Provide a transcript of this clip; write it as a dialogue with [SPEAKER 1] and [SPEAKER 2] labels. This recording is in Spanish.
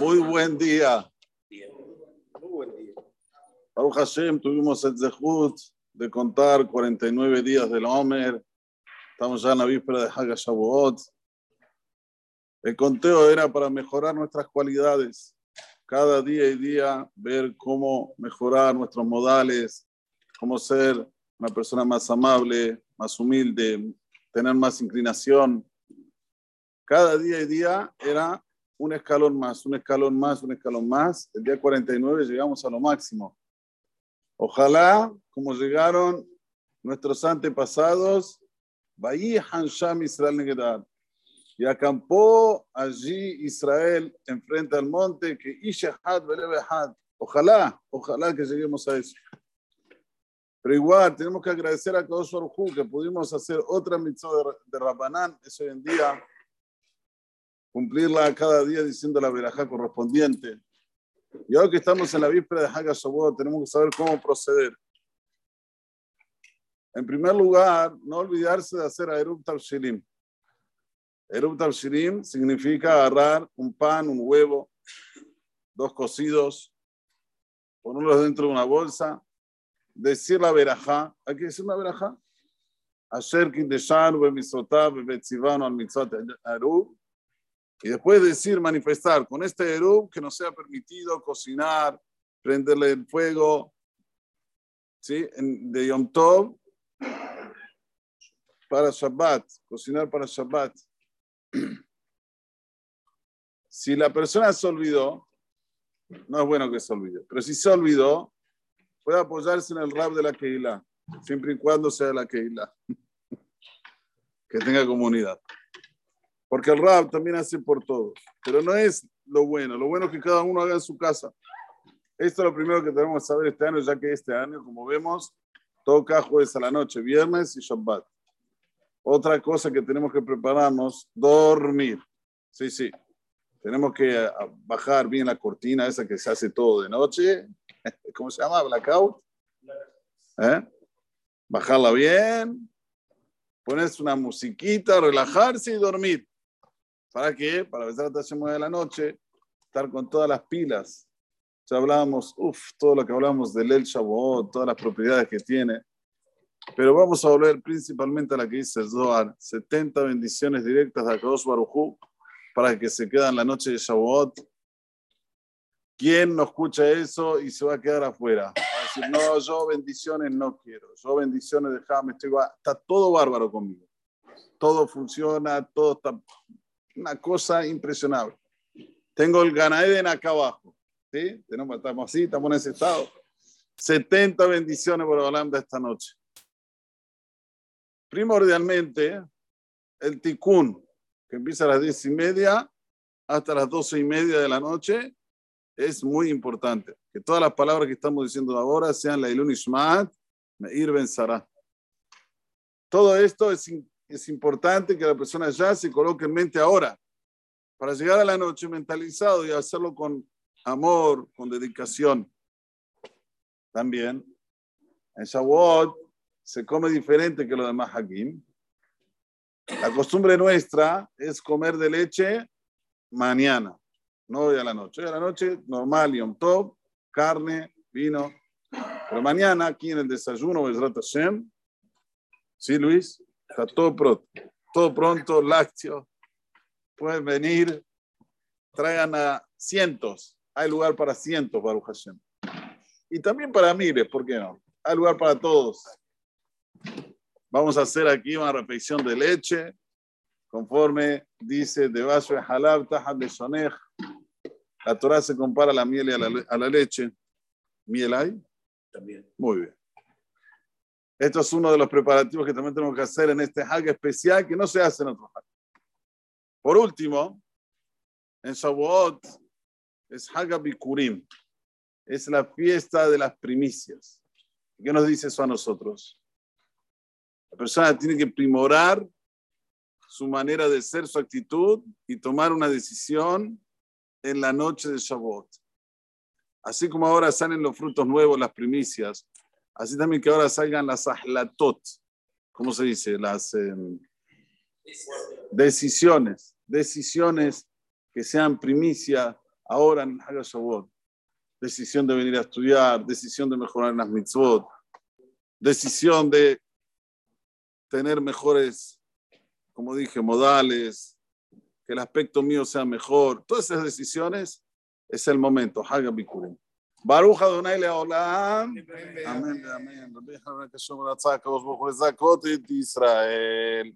[SPEAKER 1] Muy buen día.
[SPEAKER 2] Muy buen día.
[SPEAKER 1] Baruch Hashem, tuvimos el zehut de contar 49 días del Omer. Estamos ya en la víspera de Haga Shavuot. El conteo era para mejorar nuestras cualidades. Cada día y día ver cómo mejorar nuestros modales, cómo ser una persona más amable, más humilde, tener más inclinación. Cada día y día era un escalón más, un escalón más, un escalón más. El día 49 llegamos a lo máximo. Ojalá, como llegaron nuestros antepasados, Israel y acampó allí Israel enfrente al monte, que. Ojalá, ojalá que lleguemos a eso. Pero igual, tenemos que agradecer a Kadosh Baruj que pudimos hacer otra mitzvah de, de Rabbanán, eso hoy en día, cumplirla cada día diciendo la verajá correspondiente. Y ahora que estamos en la víspera de Haga tenemos que saber cómo proceder. En primer lugar, no olvidarse de hacer Aerup Tavshilim. Aerup Tavshilim significa agarrar un pan, un huevo, dos cocidos, ponerlos dentro de una bolsa, decir la verajá. ¿Hay que decir la verajá? Asher Kindeshan, Bemisotab, Betzivano, al Mitzot Aerup y después decir, manifestar con este Erub que no sea permitido cocinar, prenderle el fuego, ¿sí? de Yom Tov para Shabbat, cocinar para Shabbat. Si la persona se olvidó, no es bueno que se olvide, pero si se olvidó, puede apoyarse en el rap de la Keilah, siempre y cuando sea la Keilah, que tenga comunidad. Porque el rap también hace por todos. Pero no es lo bueno. Lo bueno es que cada uno haga en su casa. Esto es lo primero que tenemos que saber este año, ya que este año, como vemos, toca jueves a la noche, viernes y Shabbat. Otra cosa que tenemos que prepararnos, dormir. Sí, sí. Tenemos que ah, bajar bien la cortina esa que se hace todo de noche. ¿Cómo se llama? Blackout. ¿Eh? Bajarla bien. Ponerse una musiquita, relajarse y dormir. ¿Para qué? Para besar a de la noche, estar con todas las pilas. Ya hablábamos, uff, todo lo que hablamos del El Shavuot, todas las propiedades que tiene. Pero vamos a volver principalmente a la que dice Zohar, 70 bendiciones directas de Akadosh Barujú para que se quedan la noche de Shavuot. ¿Quién no escucha eso y se va a quedar afuera? Va a decir, no, yo bendiciones no quiero. Yo bendiciones déjame, estoy, está todo bárbaro conmigo. Todo funciona, todo está una cosa impresionante. Tengo el Ganaeden acá abajo. ¿sí? Tenemos, estamos así, estamos en ese estado. 70 bendiciones por Holanda esta noche. Primordialmente, el tikkun, que empieza a las 10 y media hasta las 12 y media de la noche, es muy importante. Que todas las palabras que estamos diciendo ahora sean la Ilun Ishmat, Meir Ben Sarah. Todo esto es es importante que la persona ya se coloque en mente ahora, para llegar a la noche mentalizado y hacerlo con amor, con dedicación. También, en Shavuot se come diferente que lo demás aquí. La costumbre nuestra es comer de leche mañana, no hoy a la noche. Hoy a la noche, normal, y top, carne, vino. Pero mañana, aquí en el desayuno, Hashem, ¿sí, Luis? Está todo pronto, todo pronto, lácteo. Pueden venir, traigan a cientos. Hay lugar para cientos, Baruch Hashem. Y también para miles, ¿por qué no? Hay lugar para todos. Vamos a hacer aquí una reflexión de leche, conforme dice de vaso de halab, tajat de sonej. La Torah se compara a la miel y a la, a la leche. ¿Miel hay?
[SPEAKER 2] También.
[SPEAKER 1] Muy bien. Esto es uno de los preparativos que también tenemos que hacer en este Hag especial que no se hace en otro Hag. Por último, en Shavuot es Hag Bikurim. Es la fiesta de las primicias. ¿Qué nos dice eso a nosotros? La persona tiene que primorar su manera de ser, su actitud y tomar una decisión en la noche de Shavuot. Así como ahora salen los frutos nuevos, las primicias, Así también que ahora salgan las ahlatot, ¿cómo se dice? Las em, decisiones, decisiones que sean primicia ahora en Shavuot. Decisión de venir a estudiar, decisión de mejorar en las mitzvot, decisión de tener mejores, como dije, modales, que el aspecto mío sea mejor. Todas esas decisiones es el momento. Haga Bikurim. ברוך אדוני לעולם, אמן ואמן. רבי חנן קשור רצה הקדוש ברוך הוא לזכות את ישראל.